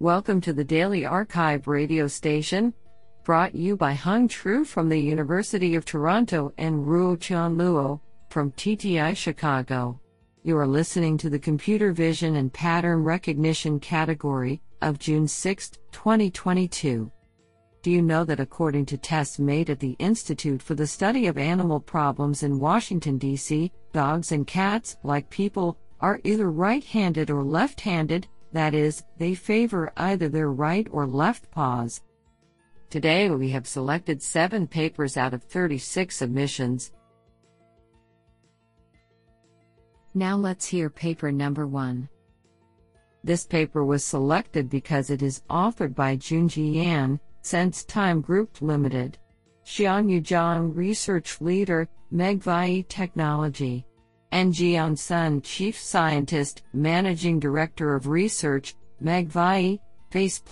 Welcome to the Daily Archive radio station, brought you by Hung Tru from the University of Toronto and Ruo Chan Luo from TTI Chicago. You are listening to the Computer Vision and Pattern Recognition category of June 6, 2022. Do you know that according to tests made at the Institute for the Study of Animal Problems in Washington, D.C., dogs and cats, like people, are either right handed or left handed? That is, they favor either their right or left paws. Today we have selected 7 papers out of 36 submissions. Now let's hear paper number 1. This paper was selected because it is authored by Junjie Yan, SenseTime Group Limited. Xiangyu Zhang Research Leader, Megvii Technology and Jian Sun, Chief Scientist, Managing Director of Research, Megvii, Face++.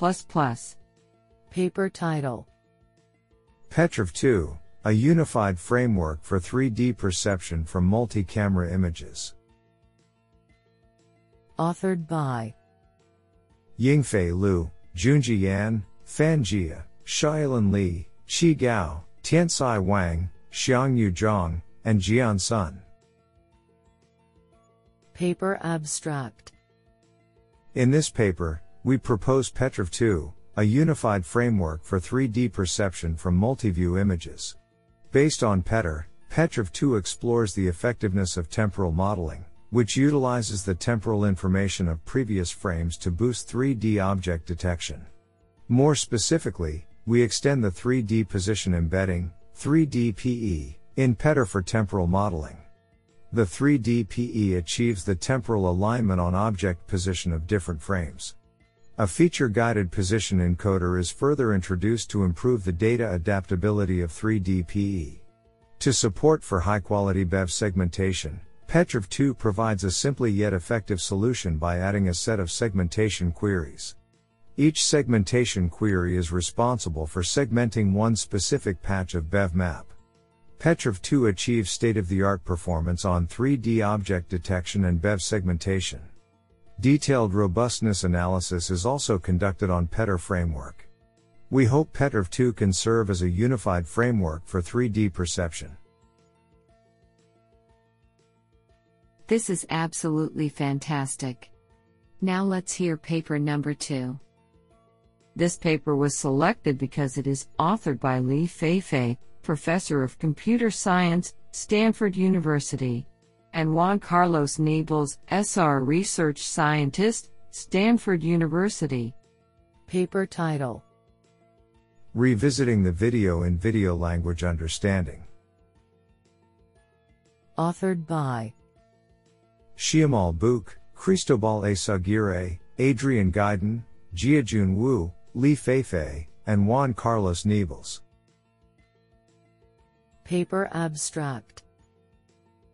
Paper title Petrov 2, a unified framework for 3D perception from multi-camera images. Authored by Yingfei Liu, Junjie Yan, Fan Jia, Xiaolan Li, Qi Gao, Tianxi Wang, Xiangyu Zhang, and Jian Sun. Paper Abstract In this paper, we propose Petrov 2, a unified framework for 3D perception from multi-view images. Based on PETR, Petrov 2 explores the effectiveness of temporal modeling, which utilizes the temporal information of previous frames to boost 3D object detection. More specifically, we extend the 3D position embedding, 3DPE, in PETR for temporal modeling. The 3D-PE achieves the temporal alignment on object position of different frames. A feature-guided position encoder is further introduced to improve the data adaptability of 3D-PE. To support for high-quality BEV segmentation, Petrov 2 provides a simply yet effective solution by adding a set of segmentation queries. Each segmentation query is responsible for segmenting one specific patch of BEV map. Petrov 2 achieves state-of-the-art performance on 3D object detection and BEV segmentation. Detailed robustness analysis is also conducted on PETR framework. We hope Petrov 2 can serve as a unified framework for 3D perception. This is absolutely fantastic. Now let's hear paper number 2. This paper was selected because it is authored by Li Feifei, Professor of Computer Science, Stanford University, and Juan Carlos Niebles, SR Research Scientist, Stanford University. Paper title Revisiting the Video in Video Language Understanding. Authored by Shyamal Buch, Cristobal Eyzaguirre, Adrien Gaidon, Jiajun Wu, Li Feifei, and Juan Carlos Niebles. Paper Abstract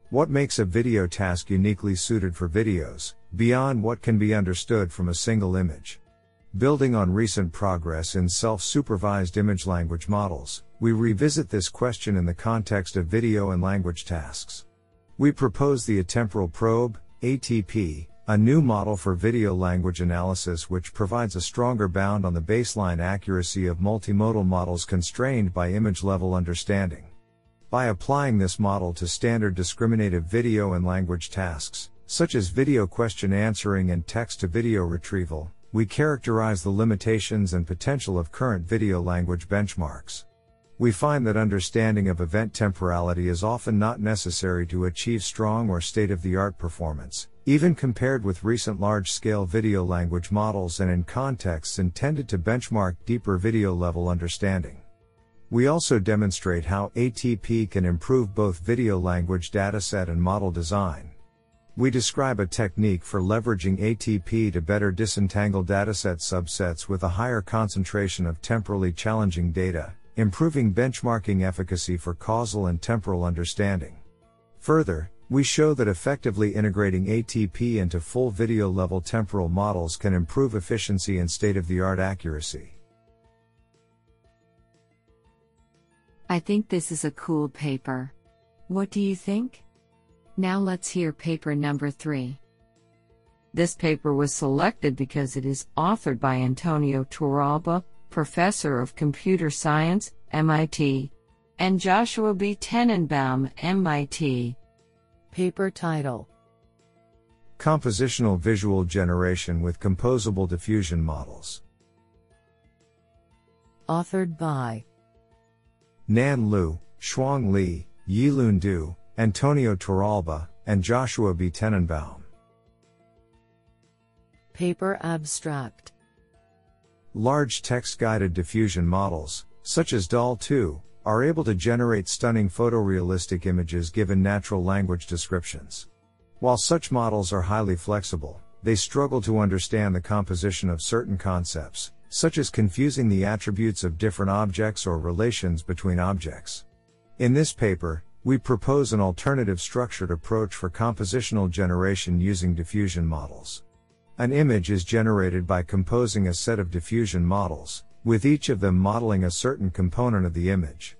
What makes a video task uniquely suited for videos, beyond what can be understood from a single image? Building on recent progress in self supervised image language models, we revisit this question in the context of video and language tasks. We propose the Atemporal Probe, ATP, a new model for video language analysis which provides a stronger bound on the baseline accuracy of multimodal models constrained by image level understanding. By applying this model to standard discriminative video and language tasks, such as video question answering and text to video retrieval, we characterize the limitations and potential of current video language benchmarks. We find that understanding of event temporality is often not necessary to achieve strong or state of the art performance, even compared with recent large scale video language models and in contexts intended to benchmark deeper video level understanding. We also demonstrate how ATP can improve both video language dataset and model design. We describe a technique for leveraging ATP to better disentangle dataset subsets with a higher concentration of temporally challenging data, improving benchmarking efficacy for causal and temporal understanding. Further, we show that effectively integrating ATP into full video level temporal models can improve efficiency and state of the art accuracy. I think this is a cool paper. What do you think? Now let's hear paper number 3. This paper was selected because it is authored by Antonio Torralba, Professor of Computer Science, MIT, and Joshua B. Tenenbaum, MIT. Paper title Compositional Visual Generation with Composable Diffusion Models. Authored by Nan Liu, Shuang Li, Yilun Du, Antonio Torralba, and Joshua B. Tenenbaum. Paper abstract Large text guided diffusion models, such as DAL 2, are able to generate stunning photorealistic images given natural language descriptions. While such models are highly flexible, they struggle to understand the composition of certain concepts, such as confusing the attributes of different objects or relations between objects. In this paper, we propose an alternative structured approach for compositional generation using diffusion models. An image is generated by composing a set of diffusion models, with each of them modeling a certain component of the image.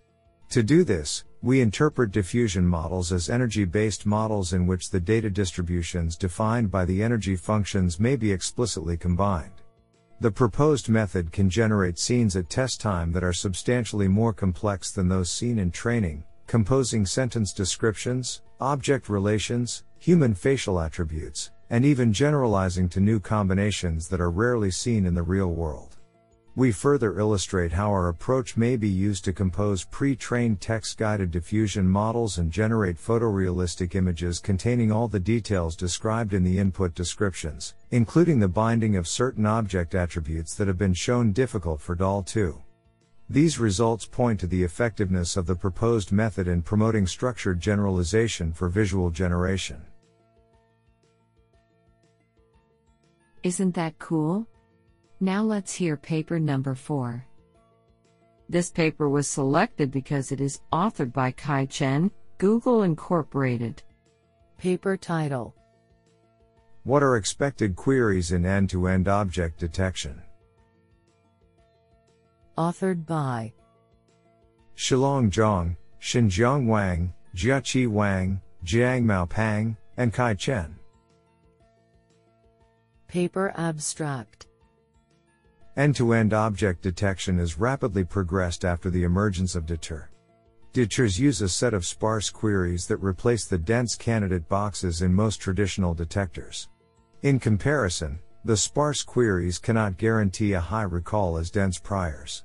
To do this, we interpret diffusion models as energy based models in which the data distributions defined by the energy functions may be explicitly combined. The proposed method can generate scenes at test time that are substantially more complex than those seen in training, composing sentence descriptions, object relations, human facial attributes, and even generalizing to new combinations that are rarely seen in the real world. We further illustrate how our approach may be used to compose pre-trained text-guided diffusion models and generate photorealistic images containing all the details described in the input descriptions, including the binding of certain object attributes that have been shown difficult for DAL 2. These results point to the effectiveness of the proposed method in promoting structured generalization for visual generation. Isn't that cool? Now let's hear paper number 4. This paper was selected because it is authored by Kai Chen, Google Incorporated. Paper title What are expected queries in end to end object detection? Authored by Shilong Zhang, Xinjiang Wang, Jiaqi Wang, Jiangmiao Pang, and Kai Chen. Paper abstract End-to-end object detection has rapidly progressed after the emergence of DETR. DETRs use a set of sparse queries that replace the dense candidate boxes in most traditional detectors. In comparison, the sparse queries cannot guarantee a high recall as dense priors.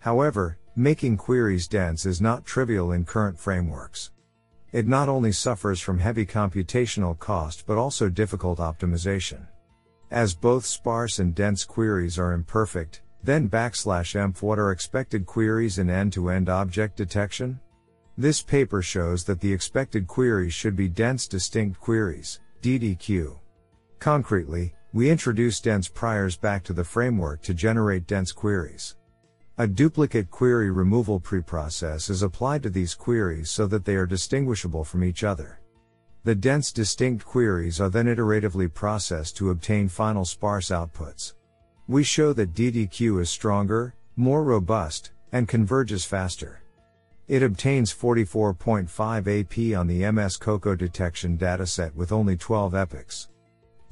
However, making queries dense is not trivial in current frameworks. It not only suffers from heavy computational cost but also difficult optimization. As both sparse and dense queries are imperfect, then backslash env what are expected queries in end-to-end object detection? This paper shows that the expected queries should be dense distinct queries, DDQ. Concretely, we introduce dense priors back to the framework to generate dense queries. A duplicate query removal preprocess is applied to these queries so that they are distinguishable from each other. The dense distinct queries are then iteratively processed to obtain final sparse outputs. We show that DDQ is stronger, more robust, and converges faster. It obtains 44.5 AP on the MS COCO detection dataset with only 12 epochs.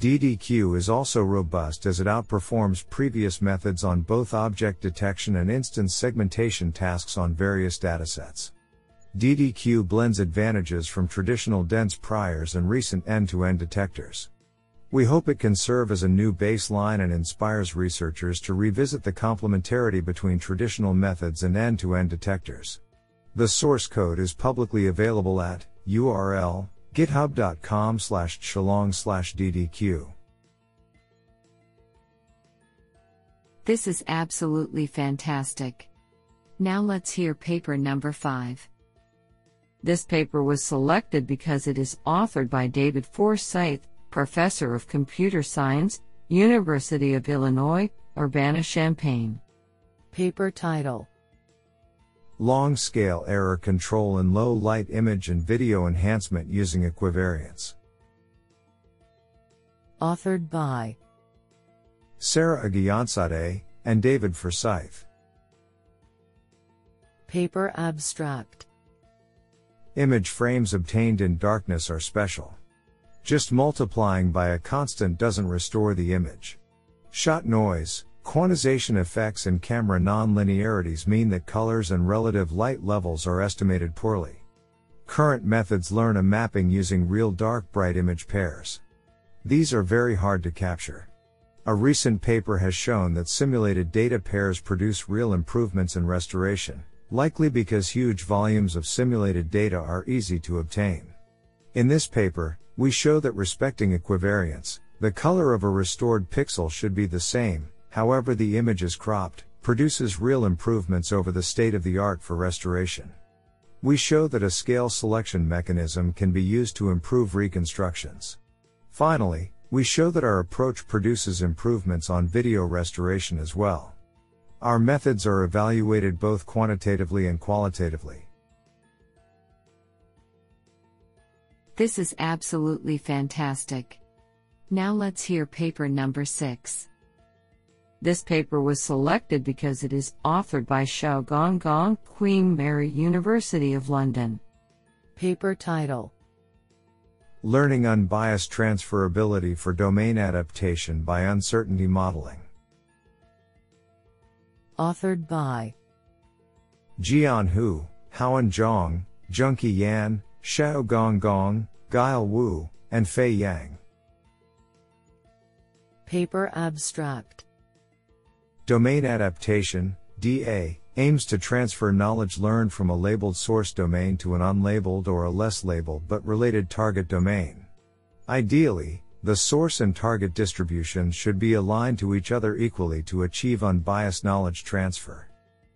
DDQ is also robust as it outperforms previous methods on both object detection and instance segmentation tasks on various datasets. DDQ blends advantages from traditional dense priors and recent end to end detectors. We hope it can serve as a new baseline and inspires researchers to revisit the complementarity between traditional methods and end to end detectors. The source code is publicly available at URL github.com slash shilong slash ddq. This is absolutely fantastic. Now let's hear paper number 5. This paper was selected because it is authored by David Forsyth, Professor of Computer Science, University of Illinois, Urbana-Champaign. Paper title Long scale error control in low light image and video enhancement using equivariance. Authored by Sara Aghajanzadeh and David Forsyth. Paper abstract Image frames obtained in darkness are special. Just multiplying by a constant doesn't restore the image. Shot noise, quantization effects, and camera non-linearities mean that colors and relative light levels are estimated poorly. Current methods learn a mapping using real dark bright image pairs. These are very hard to capture. A recent paper has shown that simulated data pairs produce real improvements in restoration, likely because huge volumes of simulated data are easy to obtain. In this paper, we show that respecting equivariance, the color of a restored pixel should be the same, however the image is cropped, produces real improvements over the state of the art for restoration. We show that a scale selection mechanism can be used to improve reconstructions. Finally, we show that our approach produces improvements on video restoration as well. Our methods are evaluated both quantitatively and qualitatively. This is absolutely fantastic. Now let's hear paper number 6. This paper was selected because it is authored by Shaogang, Gong, Queen Mary University of London. Paper title Learning Unbiased Transferability for Domain Adaptation by Uncertainty Modeling. Authored by Jian Hu, Haowen Zhang, Junchi Yan, Shaogang Gong, Guile Wu, and Fei Yang. Paper Abstract Domain Adaptation, DA, aims to transfer knowledge learned from a labeled source domain to an unlabeled or a less labeled but related target domain. Ideally, the source and target distributions should be aligned to each other equally to achieve unbiased knowledge transfer.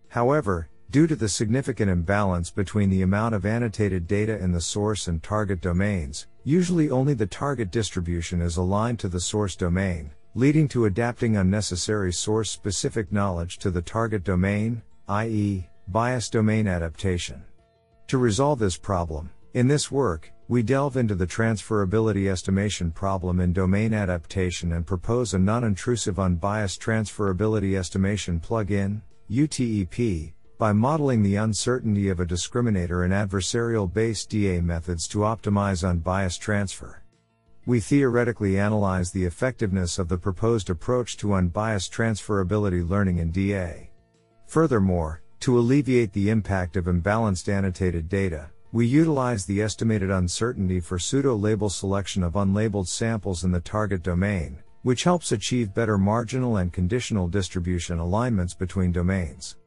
However, due to the significant imbalance between the amount of annotated data in the source and target domains, usually only the target distribution is aligned to the source domain, leading to adapting unnecessary source specific knowledge to the target domain, i.e., bias domain adaptation. To resolve this problem, in this work, we delve into the transferability estimation problem in domain adaptation and propose a non-intrusive unbiased transferability estimation plugin, UTEP, by modeling the uncertainty of a discriminator in adversarial-based DA methods to optimize unbiased transfer. We theoretically analyze the effectiveness of the proposed approach to unbiased transferability learning in DA. Furthermore, to alleviate the impact of imbalanced annotated data, we utilize the estimated uncertainty for pseudo-label selection of unlabeled samples in the target domain, which helps achieve better marginal and conditional distribution alignments between domains.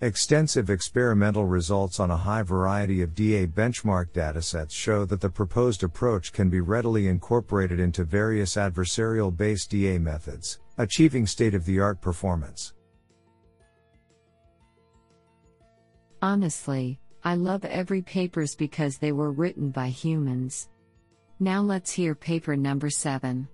Extensive experimental results on a high variety of DA benchmark datasets show that the proposed approach can be readily incorporated into various adversarial based DA methods, achieving state of the art performance. Honestly, I love every papers because they were written by humans. Now let's hear paper number 7.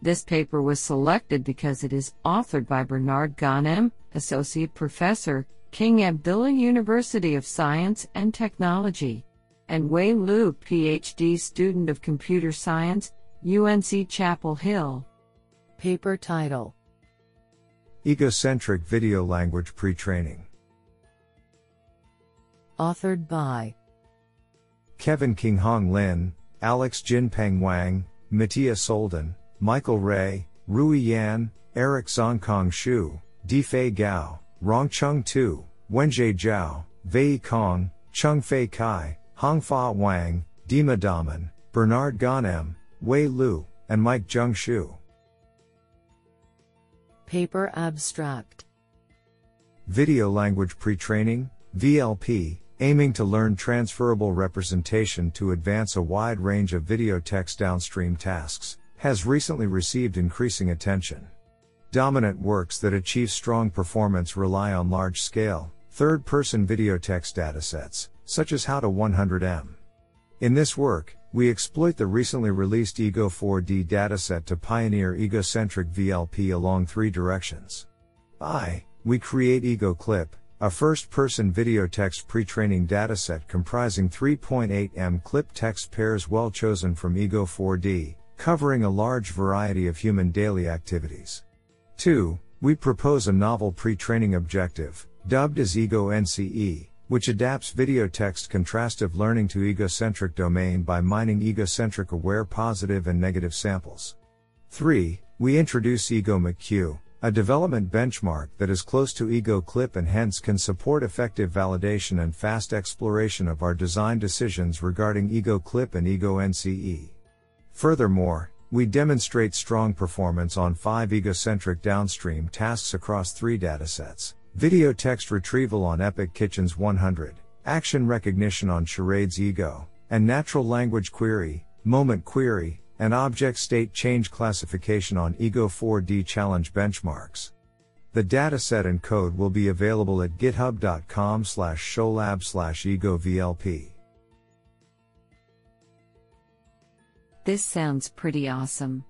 This paper was selected because it is authored by Bernard Ghanem, Associate Professor, King Abdullah University of Science and Technology, and Wei Lu, PhD student of Computer Science, UNC Chapel Hill. Paper title Egocentric Video Language Pre-Training Authored by Kevin Qinghong Lin, Alex Jinpeng Wang, Mattia Soldan, Michael Wray, Rui Yan, Eric Zhongcong Xu, Difei Gao, Rongcheng Tu, Wenjie Zhao, Wei Kong, Chengfei Cai, Hongfa Wang, Dima Damen, Bernard Ghanem, Wei Lu, and Mike Zheng Shou. Paper Abstract Video Language Pre-Training, VLP, aiming to learn transferable representation to advance a wide range of video text downstream tasks, has recently received increasing attention. Dominant works that achieve strong performance rely on large scale, third person video text datasets, such as How to 100M. In this work, we exploit the recently released Ego 4D dataset to pioneer egocentric VLP along three directions. I, we create Ego Clip, a first person video text pre training dataset comprising 3.8 M clip text pairs well chosen from Ego 4D, covering a large variety of human daily activities. 2. We propose a novel pre training objective, dubbed as Ego NCE, which adapts video text contrastive learning to egocentric domain by mining egocentric aware positive and negative samples. 3. We introduce Ego McQ, a development benchmark that is close to Ego Clip and hence can support effective validation and fast exploration of our design decisions regarding Ego Clip and Ego NCE. Furthermore, we demonstrate strong performance on five egocentric downstream tasks across three datasets. Video text retrieval on Epic Kitchens 100, action recognition on Charades-Ego, and natural language query, moment query, and object state change classification on Ego 4D challenge benchmarks. The dataset and code will be available at github.com slash showlab slash egovlp. This sounds pretty awesome.